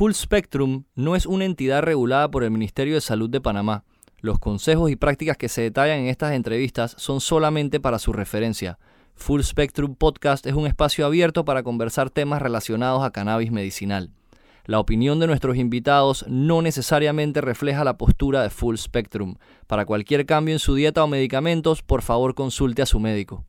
Full Spectrum no es una entidad regulada por el Ministerio de Salud de Panamá. Los consejos y prácticas que se detallan en estas entrevistas son solamente para su referencia. Full Spectrum Podcast es un espacio abierto para conversar temas relacionados a cannabis medicinal. La opinión de nuestros invitados no necesariamente refleja la postura de Full Spectrum. Para cualquier cambio en su dieta o medicamentos, por favor consulte a su médico.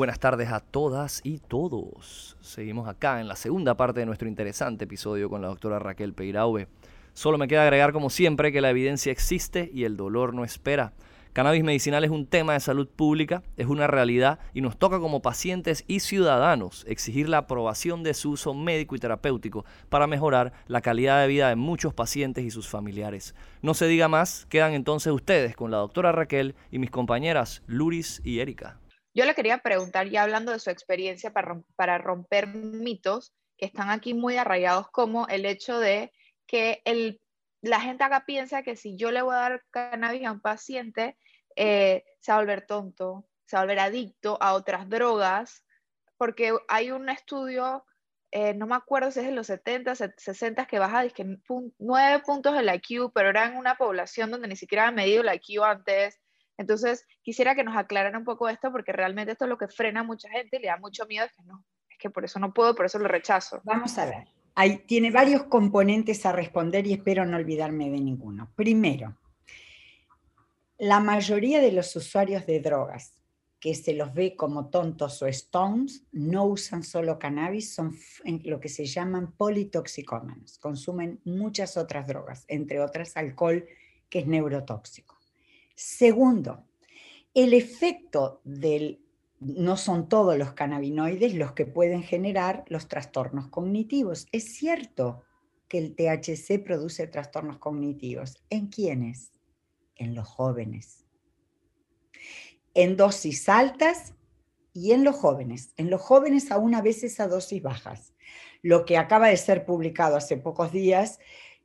Buenas tardes a todas y todos. Seguimos acá en la segunda parte de nuestro interesante episodio con la doctora Raquel Peiraube. Solo me queda agregar como siempre que la evidencia existe y el dolor no espera. Cannabis medicinal es un tema de salud pública, es una realidad y nos toca como pacientes y ciudadanos exigir la aprobación de su uso médico y terapéutico para mejorar la calidad de vida de muchos pacientes y sus familiares. No se diga más, quedan entonces ustedes con la doctora Raquel y mis compañeras Luris y Erika. Yo le quería preguntar, ya hablando de su experiencia para, romper mitos que están aquí muy arraigados, como el hecho de que el, la gente acá piensa que si yo le voy a dar cannabis a un paciente, eh, se va a volver tonto, se va a volver adicto a otras drogas, porque hay un estudio, eh, no me acuerdo si es de los 70, 60, que baja que 9 puntos del IQ, pero era en una población donde ni siquiera han medido el IQ antes, entonces, quisiera que nos aclararan un poco esto, porque realmente esto es lo que frena a mucha gente y le da mucho miedo, es que no, es que por eso no puedo, por eso lo rechazo. Vamos a ver, Hay, tiene varios componentes a responder y espero no olvidarme de ninguno. Primero, la mayoría de los usuarios de drogas que se los ve como tontos o stones, no usan solo cannabis, son lo que se llaman politoxicómanos, consumen muchas otras drogas, entre otras alcohol, que es neurotóxico. Segundo, el efecto del, no son todos los cannabinoides los que pueden generar los trastornos cognitivos. Es cierto que el THC produce trastornos cognitivos. ¿En quiénes? En los jóvenes. En dosis altas y en los jóvenes. En los jóvenes aún a veces a dosis bajas. Lo que acaba de ser publicado hace pocos días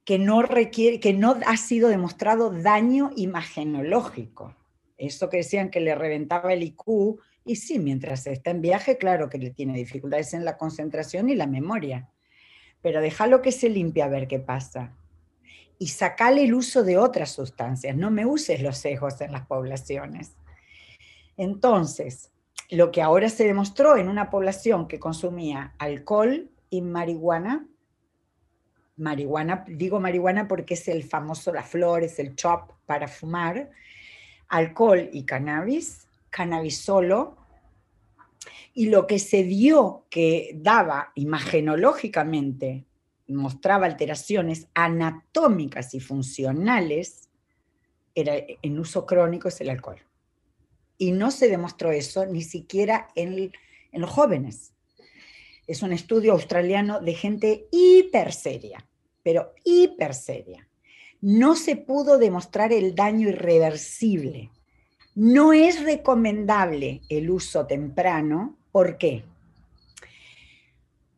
que no, requiere, que no ha sido demostrado daño imagenológico. Eso que decían que le reventaba el IQ, y sí, mientras está en viaje, claro que le tiene dificultades en la concentración y la memoria. Pero déjalo que se limpie a ver qué pasa. Y sacale el uso de otras sustancias. No me uses los sesgos en las poblaciones. Entonces, lo que ahora se demostró en una población que consumía alcohol y marihuana, marihuana, digo marihuana porque es el famoso, la flor, es el chop para fumar, alcohol y cannabis, cannabis solo, y lo que se dio que daba imagenológicamente, mostraba alteraciones anatómicas y funcionales, era en uso crónico es el alcohol. Y no se demostró eso ni siquiera en, en los jóvenes. Es un estudio australiano de gente hiper seria, pero hiper seria. No se pudo demostrar el daño irreversible. No es recomendable el uso temprano. ¿Por qué?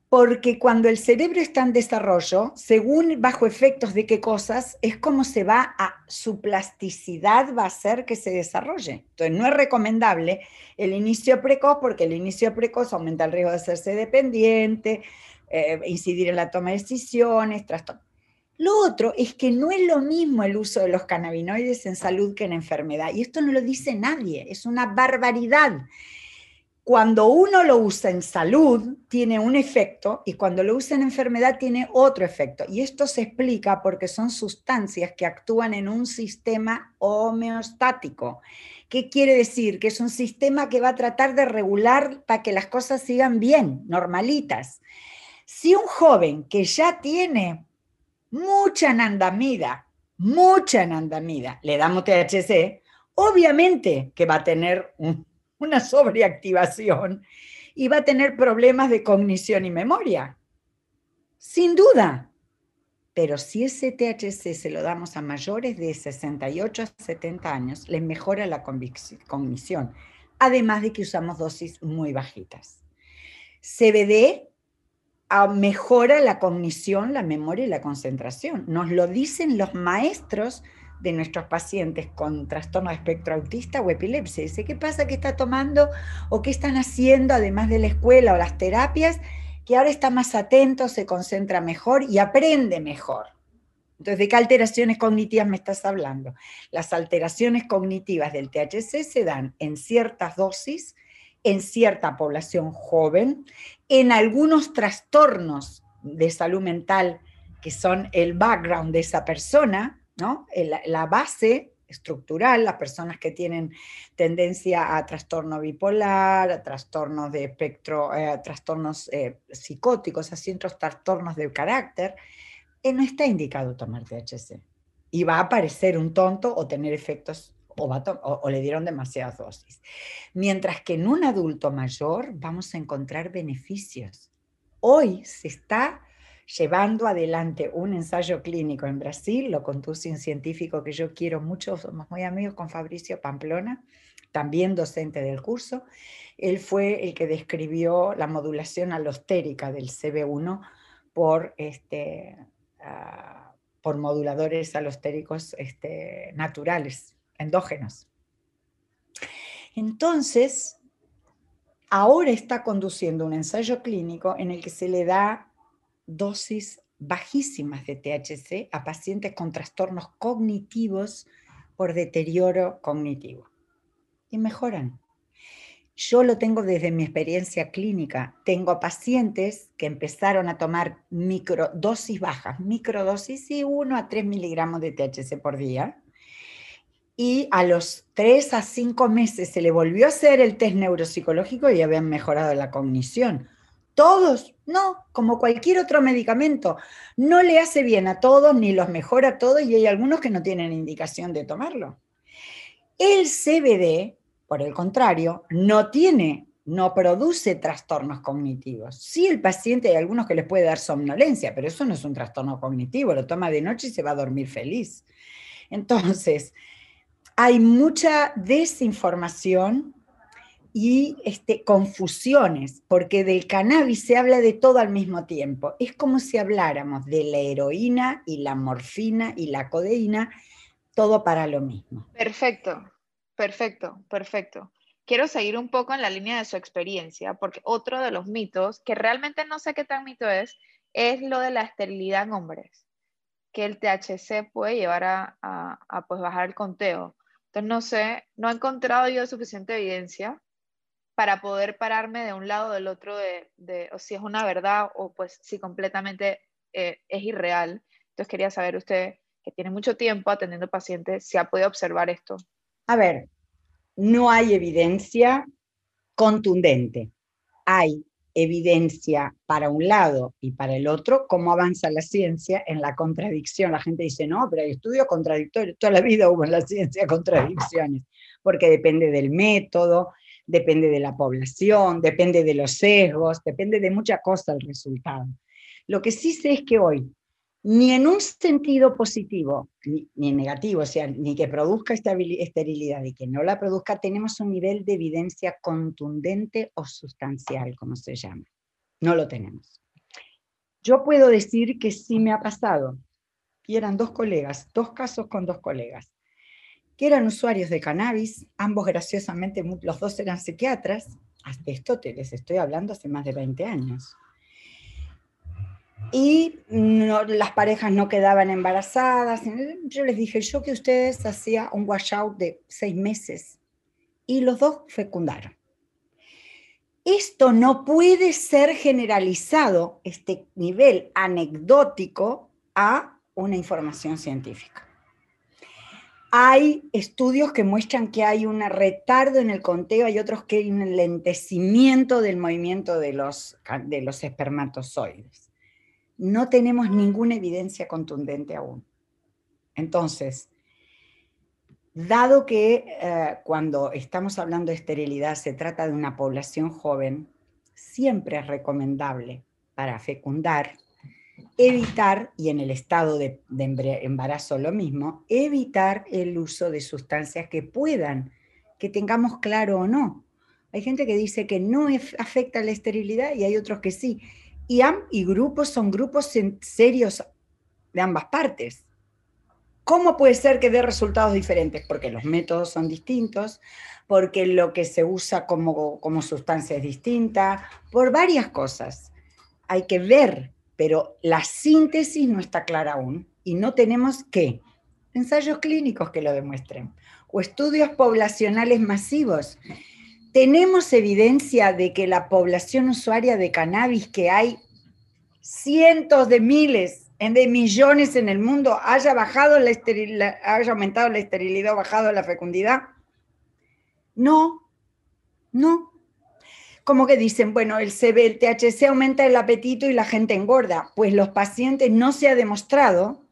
Porque cuando el cerebro está en desarrollo, según bajo efectos de qué cosas, es como se va a, su plasticidad va a hacer que se desarrolle. Entonces, no es recomendable el inicio precoz porque el inicio precoz aumenta el riesgo de hacerse dependiente, eh, incidir en la toma de decisiones, trastorno. Lo otro es que no es lo mismo el uso de los cannabinoides en salud que en enfermedad. Y esto no lo dice nadie, es una barbaridad cuando uno lo usa en salud, tiene un efecto y cuando lo usa en enfermedad tiene otro efecto. Y esto se explica porque son sustancias que actúan en un sistema homeostático. ¿Qué quiere decir? Que es un sistema que va a tratar de regular para que las cosas sigan bien, normalitas. Si un joven que ya tiene mucha anandamida, mucha anandamida, le damos THC, obviamente que va a tener un una sobreactivación y va a tener problemas de cognición y memoria. Sin duda. Pero si ese THC se lo damos a mayores de 68 a 70 años, les mejora la cognición. además de que usamos dosis muy bajitas. CBD ah, mejora la cognición, la memoria y la concentración. Nos lo dicen los maestros de nuestros pacientes con trastorno de espectro autista o epilepsia. Dice, ¿qué pasa que está tomando o qué están haciendo además de la escuela o las terapias? Que ahora está más atento, se concentra mejor y aprende mejor. Entonces, ¿de qué alteraciones cognitivas me estás hablando? Las alteraciones cognitivas del THC se dan en ciertas dosis, en cierta población joven, en algunos trastornos de salud mental que son el background de esa persona, ¿no? La base estructural, las personas que tienen tendencia a trastorno bipolar, a trastornos de espectro, eh, trastornos eh, psicóticos, a ciertos trastornos de carácter, eh, no está indicado tomar THC. Y va a aparecer un tonto o tener efectos o, le dieron demasiadas dosis. Mientras que en un adulto mayor vamos a encontrar beneficios. Hoy se está llevando adelante un ensayo clínico en Brasil, lo conduce un científico que yo quiero mucho, somos muy amigos con Fabricio Pamplona, también docente del curso. Él fue el que describió la modulación alostérica del CB1 por este, Ah, por moduladores alostéricos este, naturales, endógenos. Entonces, ahora está conduciendo un ensayo clínico en el que se le da dosis bajísimas de THC a pacientes con trastornos cognitivos por deterioro cognitivo. Y mejoran. Yo lo tengo desde mi experiencia clínica. Tengo pacientes que empezaron a tomar microdosis bajas, microdosis y 1 a 3 miligramos de THC por día. Y a los 3 a 5 meses se le volvió a hacer el test neuropsicológico y habían mejorado la cognición. Todos, no, como cualquier otro medicamento. No le hace bien a todos ni los mejora a todos y hay algunos que no tienen indicación de tomarlo. El CBD por el contrario, no tiene, no produce trastornos cognitivos. Sí, el paciente hay algunos que les puede dar somnolencia, pero eso no es un trastorno cognitivo, lo toma de noche y se va a dormir feliz. Entonces, hay mucha desinformación y este, confusiones, porque del cannabis se habla de todo al mismo tiempo. Es como si habláramos de la heroína y la morfina y la codeína, todo para lo mismo. Perfecto. Perfecto, perfecto. Quiero seguir un poco en la línea de su experiencia, porque otro de los mitos, que realmente no sé qué tan mito es, es lo de la esterilidad en hombres, que el THC puede llevar a, pues bajar el conteo. Entonces no sé, no he encontrado yo suficiente evidencia para poder pararme de un lado o del otro de, o si es una verdad o pues si completamente eh, es irreal. Entonces quería saber usted, que tiene mucho tiempo atendiendo pacientes, si ha podido observar esto. A ver, no hay evidencia contundente. Hay evidencia para un lado y para el otro, cómo avanza la ciencia en la contradicción. La gente dice, no, pero hay estudios contradictorios. Toda la vida hubo en la ciencia contradicciones, porque depende del método, depende de la población, depende de los sesgos, depende de muchas cosas el resultado. Lo que sí sé es que hoy ni en un sentido positivo ni, en negativo, o sea, ni que produzca esterilidad y que no la produzca, tenemos un nivel de evidencia contundente o sustancial, como se llama. No lo tenemos. Yo puedo decir que sí me ha pasado. Y eran dos colegas, dos casos con dos colegas, que eran usuarios de cannabis, ambos graciosamente, los dos eran psiquiatras, hasta esto te les estoy hablando hace más de 20 años y las parejas no quedaban embarazadas. Yo les dije, yo que ustedes hacía un washout de seis meses y los dos fecundaron. Esto no puede ser generalizado, este nivel anecdótico, a una información científica. Hay estudios que muestran que hay un retardo en el conteo, hay otros que hay un enlentecimiento del movimiento de los, de los espermatozoides no tenemos ninguna evidencia contundente aún. Entonces, dado que eh, cuando estamos hablando de esterilidad se trata de una población joven, siempre es recomendable para fecundar evitar, y en el estado de, embarazo lo mismo, evitar el uso de sustancias que puedan, que tengamos claro o no, Hay gente que dice que no afecta la esterilidad y hay otros que sí. Y, y grupos son grupos serios de ambas partes. ¿Cómo puede ser que dé resultados diferentes? Porque los métodos son distintos, porque lo que se usa como, como sustancia es distinta, por varias cosas. Hay que ver, pero la síntesis no está clara aún y no tenemos que ensayos clínicos que lo demuestren o estudios poblacionales masivos. Tenemos evidencia de que la población usuaria de cannabis, que hay cientos de miles de millones en el mundo haya bajado la haya aumentado la esterilidad o bajado la fecundidad? No, no. Como que dicen, bueno, el CB, THC aumenta el apetito y la gente engorda. Pues los pacientes no se ha demostrado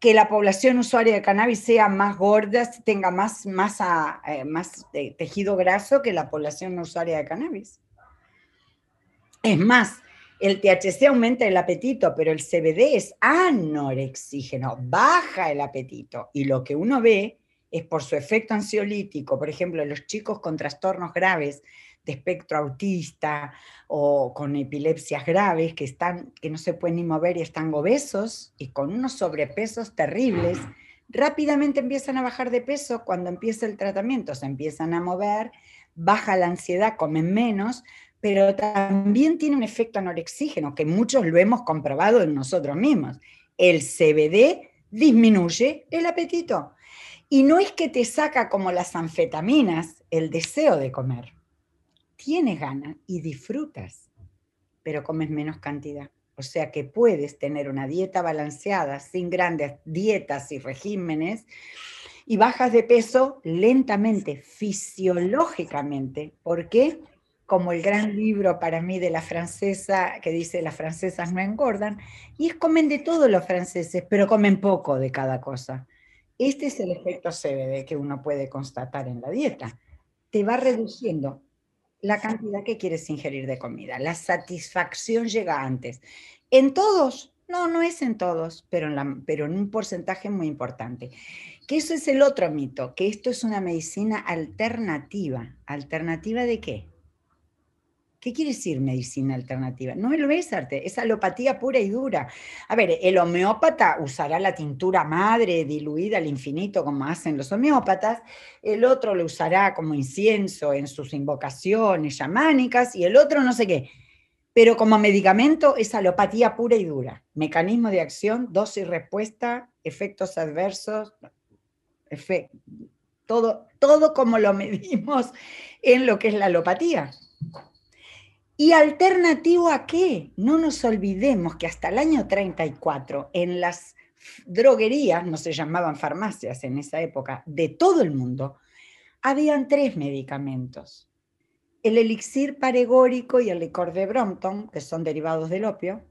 que la población usuaria de cannabis sea más gorda, tenga más masa, eh, más tejido graso que la población usuaria de cannabis. Es más, el THC aumenta el apetito, pero el CBD es anorexígeno, baja el apetito. Y lo que uno ve es por su efecto ansiolítico, por ejemplo, los chicos con trastornos graves de espectro autista o con epilepsias graves que, están, que no se pueden ni mover y están obesos y con unos sobrepesos terribles, rápidamente empiezan a bajar de peso cuando empieza el tratamiento, se empiezan a mover, baja la ansiedad, comen menos, pero también tiene un efecto anorexígeno, que muchos lo hemos comprobado en nosotros mismos. El CBD disminuye el apetito. Y no es que te saca como las anfetaminas el deseo de comer. Tienes ganas y disfrutas, pero comes menos cantidad. O sea que puedes tener una dieta balanceada, sin grandes dietas y regímenes, y bajas de peso lentamente, fisiológicamente. ¿Por qué? como el gran libro para mí de la francesa que dice las francesas no engordan, y es comen de todos los franceses, pero comen poco de cada cosa. Este es el efecto CBD que uno puede constatar en la dieta. Te va reduciendo la cantidad que quieres ingerir de comida. La satisfacción llega antes. En todos, no, no es en todos, pero en, la, pero en un porcentaje muy importante. Que eso es el otro mito, que esto es una medicina alternativa. ¿Alternativa de qué? ¿Qué quiere decir medicina alternativa? No lo es arte, es alopatía pura y dura. A ver, el homeópata usará la tintura madre diluida al infinito como hacen los homeópatas, el otro lo usará como incienso en sus invocaciones chamánicas y el otro no sé qué. Pero como medicamento es alopatía pura y dura. Mecanismo de acción, dosis respuesta, efectos adversos, todo, todo como lo medimos en lo que es la alopatía. ¿Y alternativo a qué? No nos olvidemos que hasta el año 34 en las droguerías, no se llamaban farmacias en esa época, de todo el mundo, habían tres medicamentos. El elixir paregórico y el licor de Brompton, que son derivados del opio,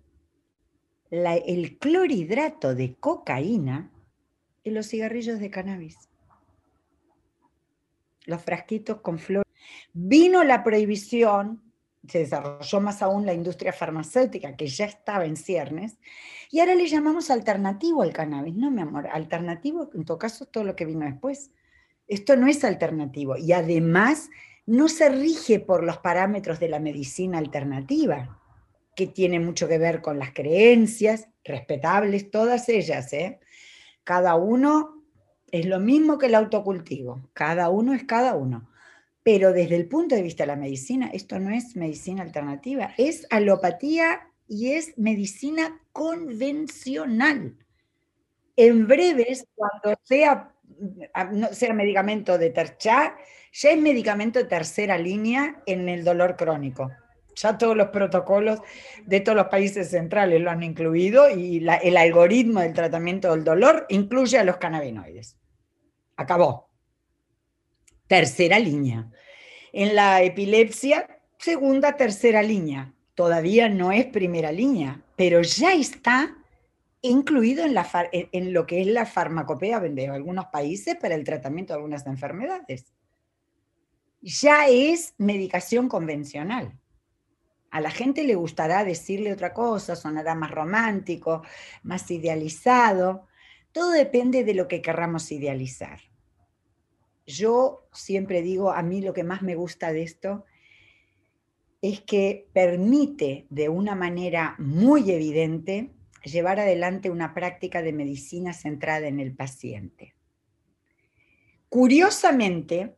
el clorhidrato de cocaína y los cigarrillos de cannabis. Los frasquitos con flor. Vino la prohibición se desarrolló más aún la industria farmacéutica, que ya estaba en ciernes, y ahora le llamamos alternativo al cannabis. No, mi amor, alternativo, en todo caso, todo lo que vino después. Esto no es alternativo, y además no se rige por los parámetros de la medicina alternativa, que tiene mucho que ver con las creencias, respetables todas ellas, ¿eh? Cada uno es lo mismo que el autocultivo, cada uno es cada uno pero desde el punto de vista de la medicina, esto no es medicina alternativa, es alopatía y es medicina convencional. En breves, cuando sea, no sea medicamento de tercera, ya es medicamento de tercera línea en el dolor crónico. Ya todos los protocolos de todos los países centrales lo han incluido y el algoritmo del tratamiento del dolor incluye a los cannabinoides. Acabó tercera línea. En la epilepsia, segunda, tercera línea. Todavía no es primera línea, pero ya está incluido en, lo que es la farmacopea de algunos países para el tratamiento de algunas enfermedades. Ya es medicación convencional. A la gente le gustará decirle otra cosa, sonará más romántico, más idealizado. Todo depende de lo que querramos idealizar. Yo siempre digo, a mí lo que más me gusta de esto es que permite de una manera muy evidente llevar adelante una práctica de medicina centrada en el paciente. Curiosamente,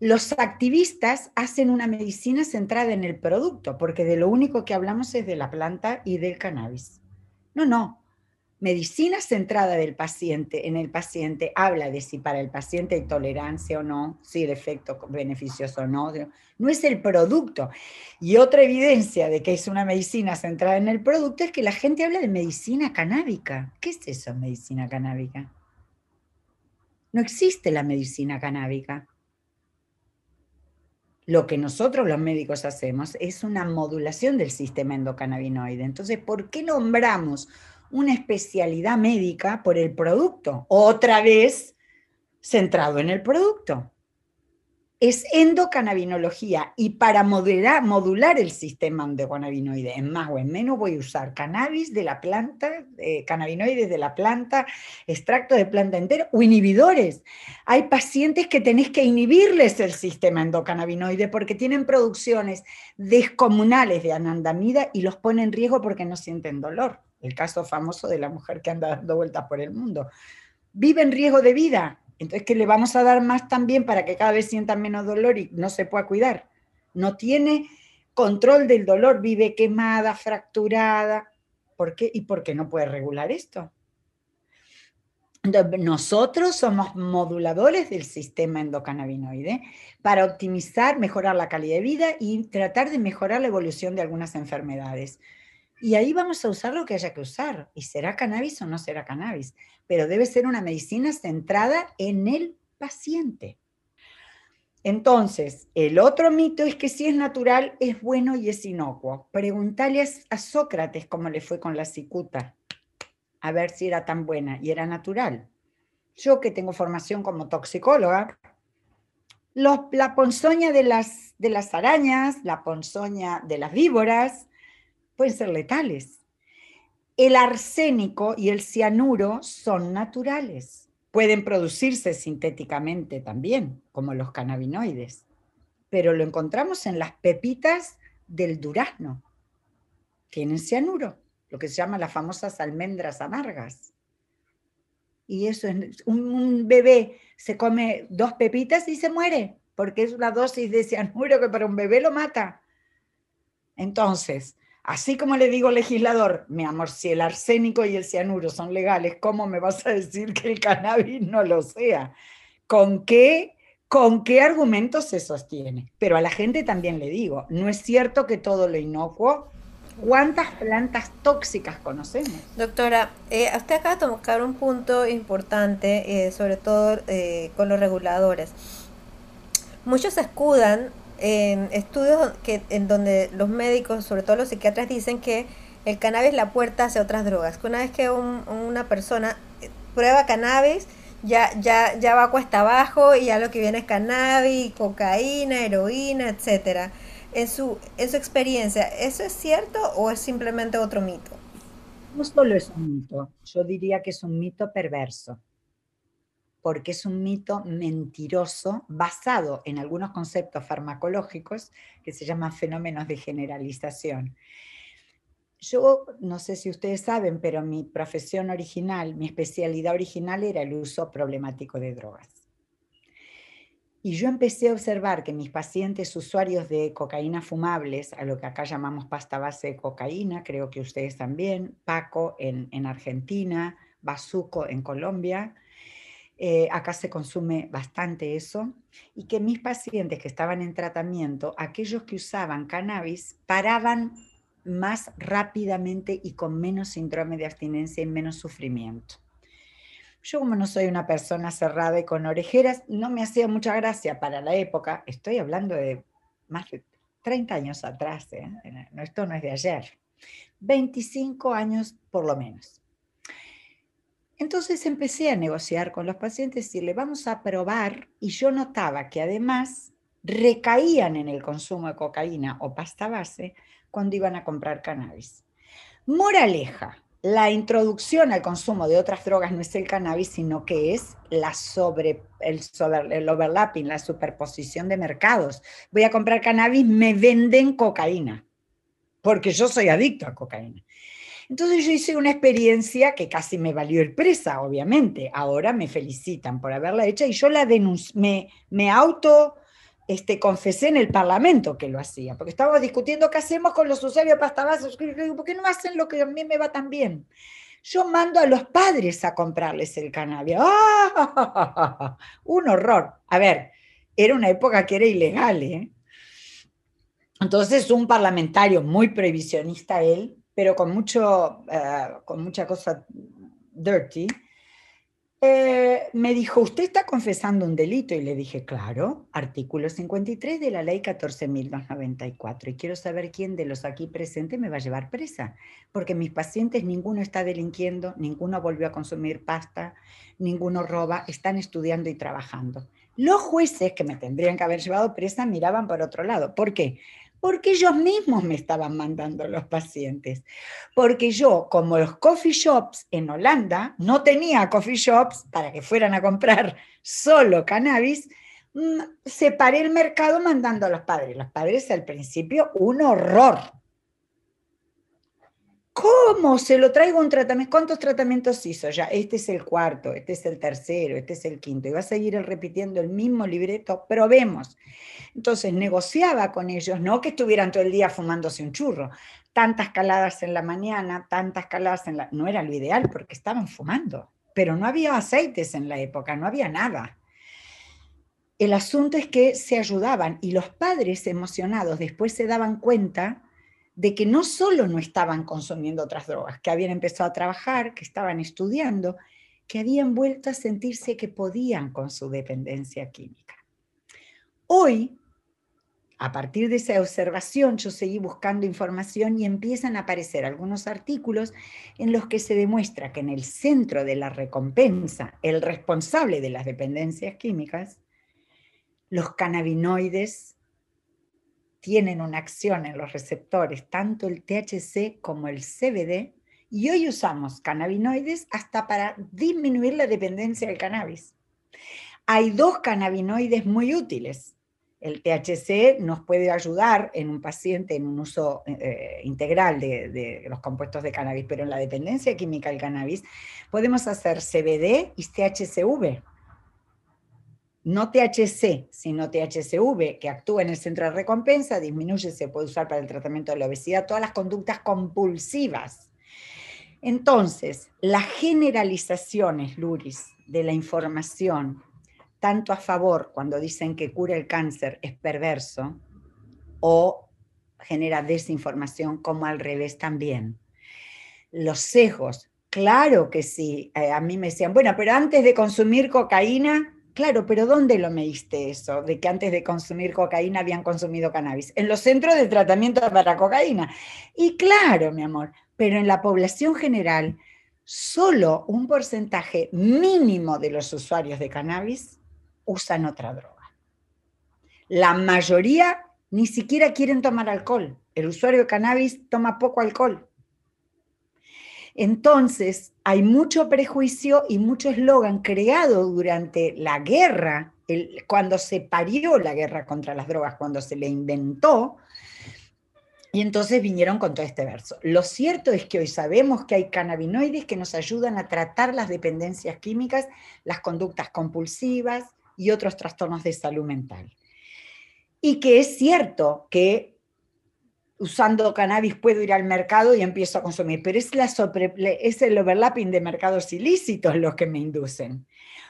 los activistas hacen una medicina centrada en el producto, porque de lo único que hablamos es de la planta y del cannabis. No, no. Medicina centrada del paciente, en el paciente, habla de si para el paciente hay tolerancia o no, si el efecto beneficioso o no. No es el producto. Y otra evidencia de que es una medicina centrada en el producto es que la gente habla de medicina canábica. ¿Qué es eso, medicina canábica? No existe la medicina canábica. Lo que nosotros los médicos hacemos es una modulación del sistema endocannabinoide. Entonces, ¿por qué nombramos una especialidad médica por el producto? Otra vez centrado en el producto es endocannabinología y para modular el sistema endocannabinoide, en más o en menos voy a usar cannabis de la planta, eh, cannabinoides de la planta, extracto de planta entera o inhibidores. Hay pacientes que tenés que inhibirles el sistema endocannabinoide porque tienen producciones descomunales de anandamida y los pone en riesgo porque no sienten dolor. El caso famoso de la mujer que anda dando vueltas por el mundo. Vive en riesgo de vida, entonces, ¿qué le vamos a dar más también para que cada vez sientan menos dolor y no se pueda cuidar? No tiene control del dolor, vive quemada, fracturada. ¿Por qué? ¿Y por qué no puede regular esto? Nosotros somos moduladores del sistema endocannabinoide para optimizar, mejorar la calidad de vida y tratar de mejorar la evolución de algunas enfermedades. Y ahí vamos a usar lo que haya que usar. Y será cannabis o no será cannabis. Pero debe ser una medicina centrada en el paciente. Entonces, el otro mito es que si es natural es bueno y es inocuo. Preguntale a Sócrates cómo le fue con la cicuta, a ver si era tan buena y era natural. Yo que tengo formación como toxicóloga, la ponzoña de las, de las arañas, la ponzoña de las víboras, pueden ser letales. El arsénico y el cianuro son naturales. Pueden producirse sintéticamente también, como los cannabinoides, pero lo encontramos en las pepitas del durazno. Tienen cianuro, lo que se llama las famosas almendras amargas. Y eso es, un, bebé se come dos pepitas y se muere, porque es una dosis de cianuro que para un bebé lo mata. Entonces, Así como le digo legislador, mi amor, si el arsénico y el cianuro son legales, ¿cómo me vas a decir que el cannabis no lo sea? ¿Con qué, con qué argumentos se sostiene? Pero a la gente también le digo, no es cierto que todo lo inocuo ¿Cuántas plantas tóxicas conocemos? Doctora, eh, usted acaba de tocar un punto importante, eh, sobre todo eh, con los reguladores. Muchos escudan en estudios que, en donde los médicos, sobre todo los psiquiatras, dicen que el cannabis es la puerta hacia otras drogas. Que una vez que una persona eh, prueba cannabis, ya, ya, ya va cuesta abajo y ya lo que viene es cannabis, cocaína, heroína, etcétera. En su, en su experiencia, ¿eso es cierto o es simplemente otro mito? No solo es un mito, yo diría que es un mito perverso porque es un mito mentiroso basado en algunos conceptos farmacológicos que se llaman fenómenos de generalización. Yo no sé si ustedes saben, pero mi profesión original, mi especialidad original era el uso problemático de drogas. Y yo empecé a observar que mis pacientes usuarios de cocaína fumables, a lo que acá llamamos pasta base de cocaína, creo que ustedes también, Paco en, en Argentina, Bazuco en Colombia, eh, acá se consume bastante eso, y que mis pacientes que estaban en tratamiento, aquellos que usaban cannabis, paraban más rápidamente y con menos síndrome de abstinencia y menos sufrimiento. Yo como no soy una persona cerrada y con orejeras, no me hacía mucha gracia para la época, estoy hablando de más de 30 años atrás, ¿eh? esto no es de ayer, 25 años por lo menos. Entonces empecé a negociar con los pacientes y le vamos a probar y yo notaba que además recaían en el consumo de cocaína o pasta base cuando iban a comprar cannabis. Moraleja, la introducción al consumo de otras drogas no es el cannabis, sino que es la sobre, el overlapping, la superposición de mercados. Voy a comprar cannabis, me venden cocaína, porque yo soy adicto a cocaína. Entonces yo hice una experiencia que casi me valió el presa, obviamente. Ahora me felicitan por haberla hecha y yo la me, me auto este, confesé en el Parlamento que lo hacía, porque estábamos discutiendo qué hacemos con los usuarios de pasta base. ¿Por qué no hacen lo que a mí me va tan bien? Yo mando a los padres a comprarles el cannabis. ¡Ah! Un horror. A ver, era una época que era ilegal. ¿eh? Entonces, un parlamentario muy previsionista él, pero con, mucho, eh, con mucha cosa dirty, eh, me dijo, ¿usted está confesando un delito? Y le dije, claro, artículo 53 de la ley 14.294. Y quiero saber quién de los aquí presentes me va a llevar presa, porque mis pacientes ninguno está delinquiendo, ninguno volvió a consumir pasta, ninguno roba, están estudiando y trabajando. Los jueces que me tendrían que haber llevado presa miraban por otro lado. ¿Por qué? Porque ellos mismos me estaban mandando los pacientes. Porque yo, como los coffee shops en Holanda, no tenía coffee shops para que fueran a comprar solo cannabis, mm, separé el mercado mandando a los padres. Los padres al principio, un horror. ¿Cómo se lo traigo un tratamiento? ¿Cuántos tratamientos hizo? Ya, este es el cuarto, este es el tercero, este es el quinto. Y va a seguir repitiendo el mismo libreto, probemos. Entonces negociaba con ellos, no que estuvieran todo el día fumándose un churro, tantas caladas en la mañana, tantas caladas en la... No era lo ideal porque estaban fumando, pero no había aceites en la época, no había nada. El asunto es que se ayudaban y los padres emocionados después se daban cuenta de que no solo no estaban consumiendo otras drogas, que habían empezado a trabajar, que estaban estudiando, que habían vuelto a sentirse que podían con su dependencia química. Hoy, a partir de esa observación, yo seguí buscando información y empiezan a aparecer algunos artículos en los que se demuestra que en el centro de la recompensa, el responsable de las dependencias químicas, los cannabinoides tienen una acción en los receptores, tanto el THC como el CBD, y hoy usamos cannabinoides hasta para disminuir la dependencia del cannabis. Hay dos cannabinoides muy útiles. El THC nos puede ayudar en un paciente en un uso eh, integral de, de, los compuestos de cannabis, pero en la dependencia química del cannabis podemos hacer CBD y THCV no THC, sino THCV, que actúa en el centro de recompensa, disminuye, se puede usar para el tratamiento de la obesidad, todas las conductas compulsivas. Entonces, las generalizaciones, Luris, de la información, tanto a favor cuando dicen que cura el cáncer es perverso, o genera desinformación, como al revés también. Los sesgos, claro que sí. Eh, a mí me decían, bueno, pero antes de consumir cocaína, Claro, pero ¿dónde lo mediste eso? De que antes de consumir cocaína habían consumido cannabis. En los centros de tratamiento para cocaína. Y claro, mi amor, pero en la población general, solo un porcentaje mínimo de los usuarios de cannabis usan otra droga. La mayoría ni siquiera quieren tomar alcohol. El usuario de cannabis toma poco alcohol. Entonces, hay mucho prejuicio y mucho eslogan creado durante la guerra, cuando se parió la guerra contra las drogas, cuando se le inventó, y entonces vinieron con todo este verso. Lo cierto es que hoy sabemos que hay cannabinoides que nos ayudan a tratar las dependencias químicas, las conductas compulsivas y otros trastornos de salud mental. Y que es cierto que usando cannabis puedo ir al mercado y empiezo a consumir, pero es, la es el overlapping de mercados ilícitos los que me inducen.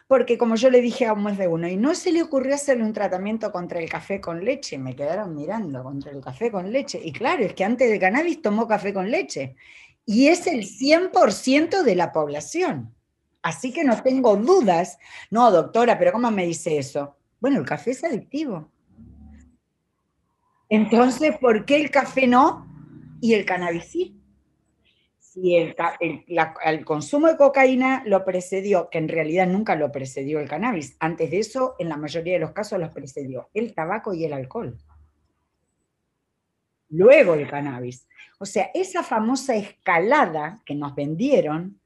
Porque como yo le dije a un más de uno, y no se le ocurrió hacerle un tratamiento contra el café con leche, me quedaron mirando contra el café con leche. Y claro, es que antes de cannabis tomó café con leche. Y es el 100% de la población. Así que no tengo dudas. No, doctora, pero ¿cómo me dice eso? Bueno, el café es adictivo. Entonces, ¿por qué el café no y el cannabis sí? Si el, consumo de cocaína lo precedió, que en realidad nunca lo precedió el cannabis, antes de eso, en la mayoría de los casos los precedió el tabaco y el alcohol. luego el cannabis. O sea, esa famosa escalada que nos vendieron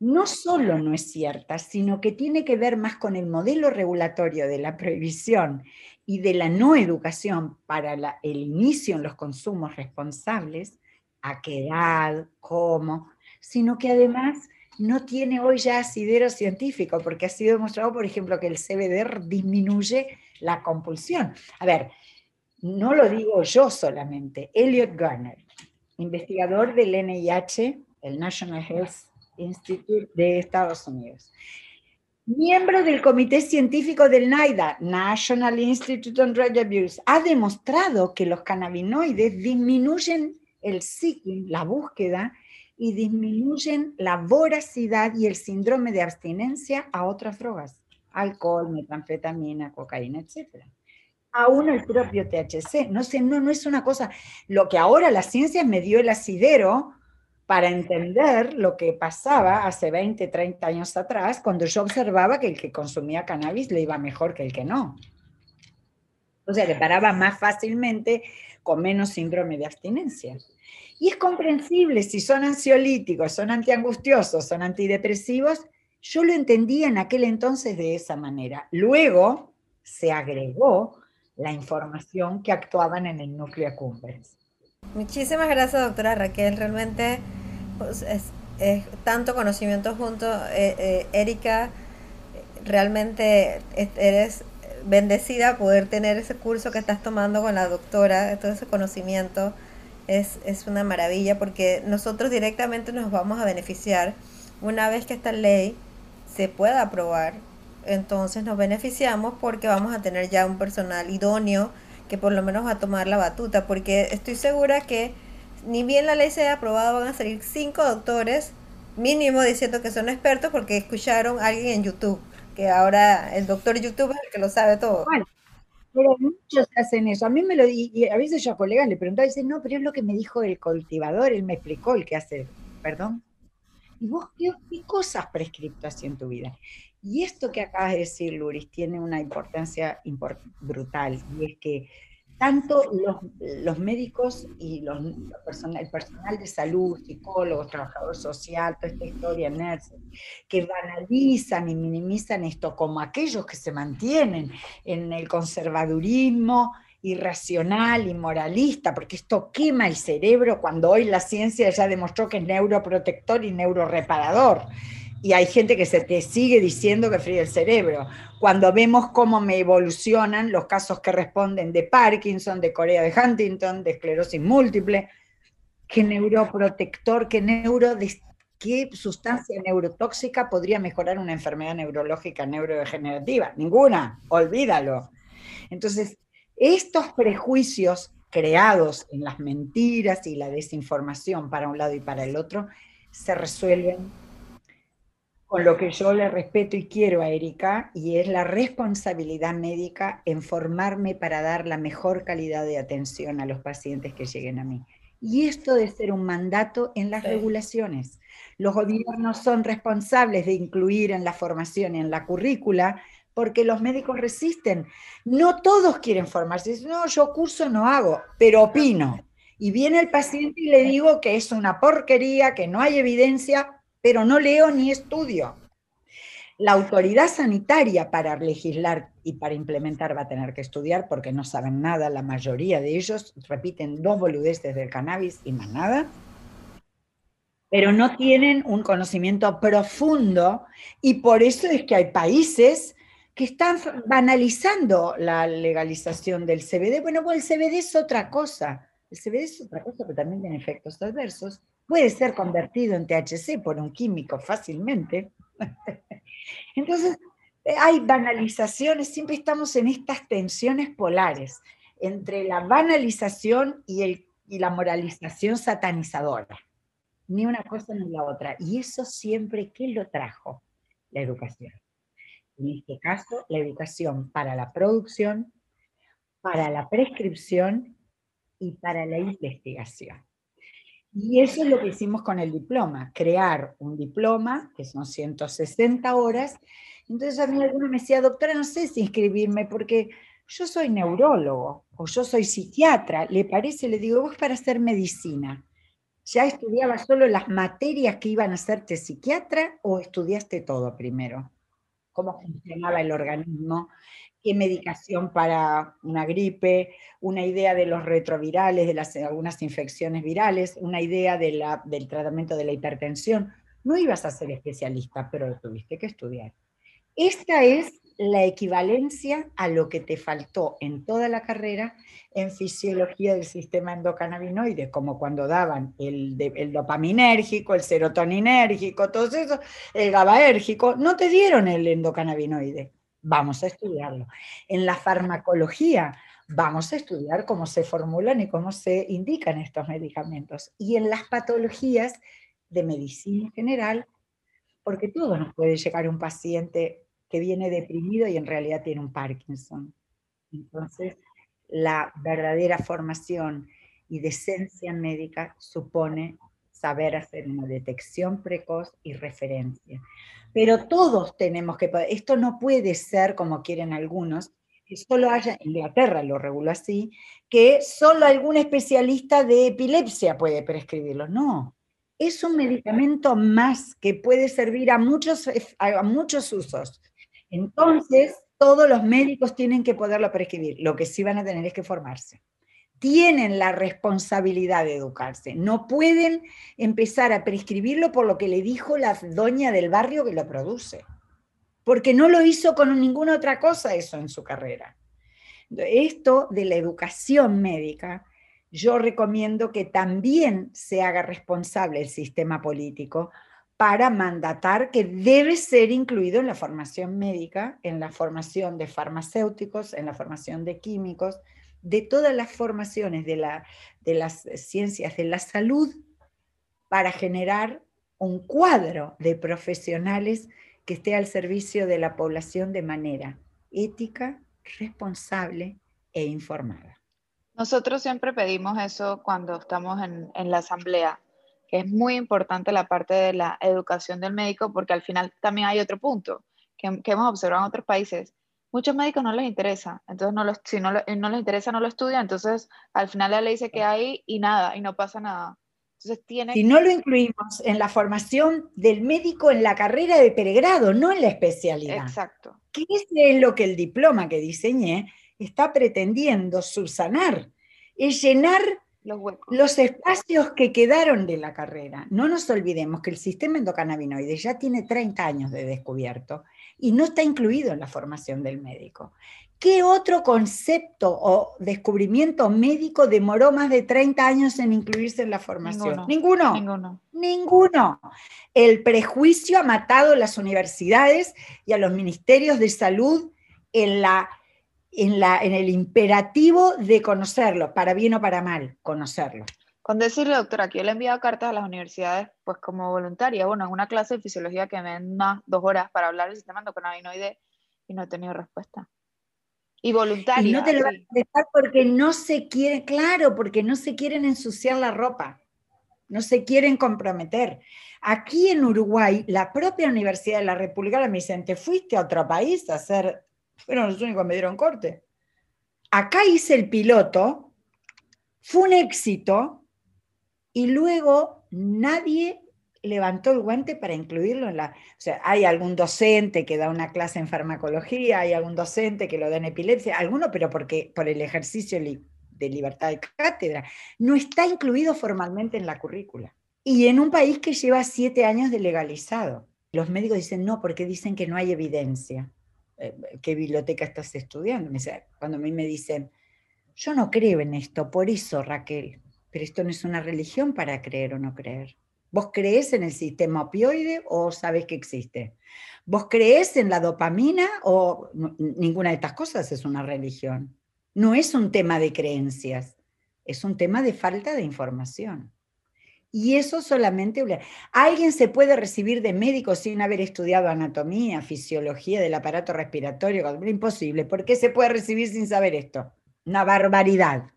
no solo no es cierta, sino que tiene que ver más con el modelo regulatorio de la prohibición y de la no educación para el inicio en los consumos responsables, a qué edad, cómo, sino que además no tiene hoy ya asidero científico, porque ha sido demostrado, por ejemplo, que el CBD disminuye la compulsión. A ver, no lo digo yo solamente, Elliot Garner, investigador del NIH, el National Health Institute de Estados Unidos. Miembro del comité científico del NIDA, National Institute on Drug Abuse, ha demostrado que los cannabinoides disminuyen el seeking, la búsqueda, y disminuyen la voracidad y el síndrome de abstinencia a otras drogas, alcohol, metanfetamina, cocaína, etc. Aún el propio THC, no, sé, no, no es una cosa, lo que ahora la ciencia me dio el asidero para entender lo que pasaba hace 20, 30 años atrás, cuando yo observaba que el que consumía cannabis le iba mejor que el que no. O sea, le paraba más fácilmente con menos síndrome de abstinencia. Y es comprensible si son ansiolíticos, son antiangustiosos, son antidepresivos. Yo lo entendía en aquel entonces de esa manera. Luego se agregó la información que actuaban en el núcleo accumbens. Muchísimas gracias, doctora Raquel. Realmente pues, es, tanto conocimiento junto. Eh, eh, Erika, realmente eres bendecida poder tener ese curso que estás tomando con la doctora, todo ese conocimiento es, una maravilla porque nosotros directamente nos vamos a beneficiar una vez que esta ley se pueda aprobar. Entonces nos beneficiamos porque vamos a tener ya un personal idóneo que por lo menos va a tomar la batuta, porque estoy segura que ni bien la ley sea aprobada van a salir cinco doctores mínimo diciendo que son expertos porque escucharon a alguien en YouTube, que ahora el doctor YouTube es el que lo sabe todo. Pero muchos hacen eso. A mí me lo y a veces yo a colegas le preguntaba y dicen, no, pero es lo que me dijo el cultivador, él me explicó el que hace, perdón. ¿Y vos qué, qué cosas prescripto así en tu vida? Y esto que acabas de decir, Luris, tiene una importancia brutal, y es que tanto los, médicos y los, personal, el personal de salud, psicólogos, trabajadores social, toda esta historia, nerds, que banalizan y minimizan esto como aquellos que se mantienen en el conservadurismo irracional y moralista, porque esto quema el cerebro cuando hoy la ciencia ya demostró que es neuroprotector y neuroreparador y hay gente que se te sigue diciendo que fríe el cerebro. Cuando vemos cómo me evolucionan los casos que responden de Parkinson, de Corea de Huntington, de esclerosis múltiple, qué neuroprotector, qué neuro, qué sustancia neurotóxica podría mejorar una enfermedad neurológica neurodegenerativa. Ninguna, olvídalo. Entonces, estos prejuicios creados en las mentiras y la desinformación para un lado y para el otro se resuelven con lo que yo le respeto y quiero a Erika, y es la responsabilidad médica en formarme para dar la mejor calidad de atención a los pacientes que lleguen a mí. Y esto de ser un mandato en las regulaciones. Los gobiernos son responsables de incluir en la formación y en la currícula porque los médicos resisten. No todos quieren formarse. No, yo curso no hago, pero opino. Y viene el paciente y le digo que es una porquería, que no hay evidencia, pero no leo ni estudio. La autoridad sanitaria para legislar y para implementar va a tener que estudiar porque no saben nada, la mayoría de ellos repiten dos boludeces del cannabis y más nada, pero no tienen un conocimiento profundo y por eso es que hay países que están banalizando la legalización del CBD. Bueno, pues el CBD es otra cosa. El CBD es otra cosa, pero también tiene efectos adversos puede ser convertido en THC por un químico fácilmente. Entonces, eh, hay banalizaciones, siempre estamos en estas tensiones polares entre la banalización y, la moralización satanizadora. Ni una cosa ni la otra. Y eso siempre, ¿qué lo trajo? La educación. En este caso, la educación para la producción, para la prescripción y para la investigación. Y eso es lo que hicimos con el diploma, crear un diploma, que son 160 horas. Entonces a mí alguno me decía, doctora, no sé si inscribirme, porque yo soy neurólogo o yo soy psiquiatra, ¿le parece? Le digo, vos para hacer medicina, ¿ya estudiabas solo las materias que iban a hacerte psiquiatra o estudiaste todo primero? ¿Cómo funcionaba el organismo? ¿Qué medicación para una gripe? Una idea de los retrovirales, de las, algunas infecciones virales, una idea del tratamiento de la hipertensión. No ibas a ser especialista, pero lo tuviste que estudiar. Esta es la equivalencia a lo que te faltó en toda la carrera en fisiología del sistema endocannabinoide, como cuando daban el, el dopaminérgico, el serotoninérgico, todo eso, el GABAérgico, no te dieron el endocannabinoide. Vamos a estudiarlo. En la farmacología, vamos a estudiar cómo se formulan y cómo se indican estos medicamentos. Y en las patologías de medicina general, porque todo nos puede llegar un paciente que viene deprimido y en realidad tiene un Parkinson. Entonces, la verdadera formación y decencia médica supone saber hacer una detección precoz y referencia. Pero todos tenemos que poder, esto no puede ser como quieren algunos, que solo haya, Inglaterra lo reguló así, que solo algún especialista de epilepsia puede prescribirlo. No, es un medicamento más que puede servir a muchos, a muchos usos. Entonces, todos los médicos tienen que poderlo prescribir. Lo que sí van a tener es que formarse. Tienen la responsabilidad de educarse. No pueden empezar a prescribirlo por lo que le dijo la doña del barrio que lo produce. Porque no lo hizo con ninguna otra cosa eso en su carrera. Esto de la educación médica, yo recomiendo que también se haga responsable el sistema político para mandatar que debe ser incluido en la formación médica, en la formación de farmacéuticos, en la formación de químicos, de todas las formaciones de, la, de las ciencias de la salud para generar un cuadro de profesionales que esté al servicio de la población de manera ética, responsable e informada. Nosotros siempre pedimos eso cuando estamos en, en la asamblea, que es muy importante la parte de la educación del médico, porque al final también hay otro punto que, hemos observado en otros países. Muchos médicos no les interesa, entonces no los, si no, no les interesa no lo estudian, entonces al final la ley dice que hay y nada, y no pasa nada. Entonces tiene... Si no lo incluimos en la formación del médico en la carrera de pregrado, no en la especialidad. Exacto. ¿Qué es lo que el diploma que diseñé está pretendiendo subsanar? Es llenar los, espacios que quedaron de la carrera. No nos olvidemos que el sistema endocannabinoide ya tiene 30 años de descubierto y no está incluido en la formación del médico. ¿Qué otro concepto o descubrimiento médico demoró más de 30 años en incluirse en la formación? Ninguno. Ninguno. Ninguno. El prejuicio ha matado a las universidades y a los ministerios de salud en la en, la, en el imperativo de conocerlo, para bien o para mal, conocerlo. Con decirle, doctora, que yo le he enviado cartas a las universidades, pues como voluntaria, bueno, en una clase de fisiología que me más dos horas para hablar del sistema endocannabinoide y no he tenido respuesta. Y voluntaria. Y no te lo van a dejar porque no se quiere, claro, porque no se quieren ensuciar la ropa, no se quieren comprometer. Aquí en Uruguay, la propia Universidad de la República me dicen, ¿te fuiste a otro país a hacer fueron los únicos que me dieron corte. Acá hice el piloto, fue un éxito y luego nadie levantó el guante para incluirlo en la... O sea, hay algún docente que da una clase en farmacología, hay algún docente que lo da en epilepsia, alguno, pero porque por el ejercicio de libertad de cátedra, no está incluido formalmente en la currícula. Y en un país que lleva siete años de legalizado. Los médicos dicen no, porque dicen que no hay evidencia. Eh, qué biblioteca estás estudiando. Cuando a mí me dicen, yo no creo en esto, por eso Raquel, pero esto no es una religión para creer o no creer. ¿Vos crees en el sistema opioide o sabes que existe? ¿Vos crees en la dopamina o ninguna de estas cosas es una religión? No es un tema de creencias, es un tema de falta de información. Y eso solamente... ¿Alguien se puede recibir de médico sin haber estudiado anatomía, fisiología del aparato respiratorio? Imposible. ¿Por qué se puede recibir sin saber esto? Una barbaridad.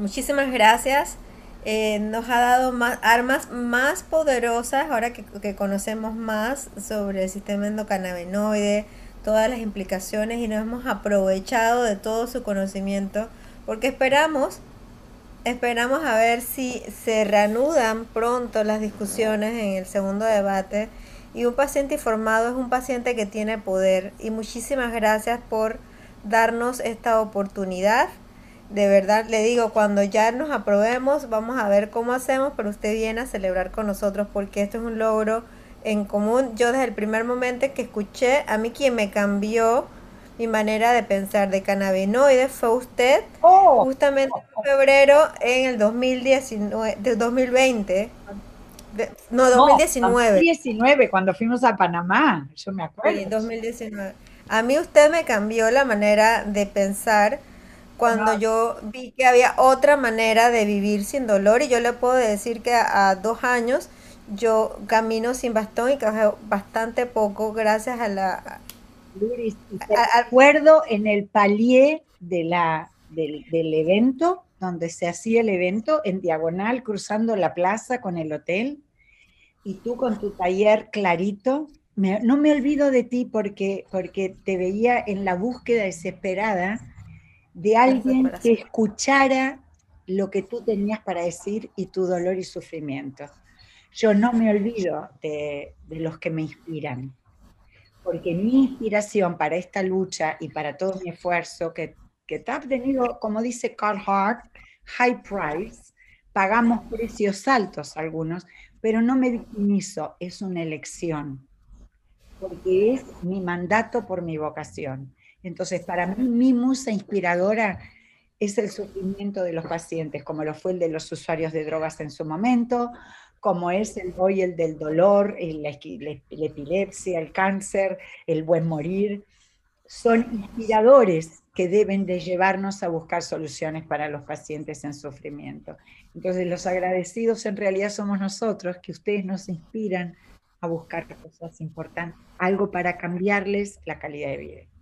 Muchísimas gracias. Eh, nos ha dado más, armas más poderosas ahora que, que, conocemos más sobre el sistema endocannabinoide, todas las implicaciones y nos hemos aprovechado de todo su conocimiento porque esperamos esperamos a ver si se reanudan pronto las discusiones en el segundo debate y un paciente informado es un paciente que tiene poder y muchísimas gracias por darnos esta oportunidad de verdad le digo, cuando ya nos aprobemos, vamos a ver cómo hacemos, pero usted viene a celebrar con nosotros porque esto es un logro en común. Yo desde el primer momento que escuché, a mí quien me cambió mi manera de pensar de cannabinoides fue usted, oh. justamente en febrero en el 2019, de 2020. no, 2019. 2019, cuando fuimos a Panamá, yo me acuerdo. Sí, 2019. A mí usted me cambió la manera de pensar cuando yo vi que había otra manera de vivir sin dolor y yo le puedo decir que a, dos años yo camino sin bastón y cajeo bastante poco gracias a la... acuerdo en el palier de la, del, evento, donde se hacía el evento, en diagonal, cruzando la plaza con el hotel, y tú con tu taller clarito, no me olvido de ti porque, porque te veía en la búsqueda desesperada de alguien que escuchara lo que tú tenías para decir y tu dolor y sufrimiento. Yo no me olvido de, los que me inspiran, porque mi inspiración para esta lucha y para todo mi esfuerzo, que, que ha tenido, como dice Carl Hart, high price, pagamos precios altos algunos, pero no me victimizo, es una elección, porque es mi mandato por mi vocación. Entonces, para mí, mi musa inspiradora es el sufrimiento de los pacientes, como lo fue el de los usuarios de drogas en su momento, como es el hoy el del dolor, la, epilepsia, el cáncer, el buen morir. Son inspiradores que deben de llevarnos a buscar soluciones para los pacientes en sufrimiento. Entonces, los agradecidos en realidad somos nosotros, que ustedes nos inspiran a buscar cosas importantes, algo para cambiarles la calidad de vida.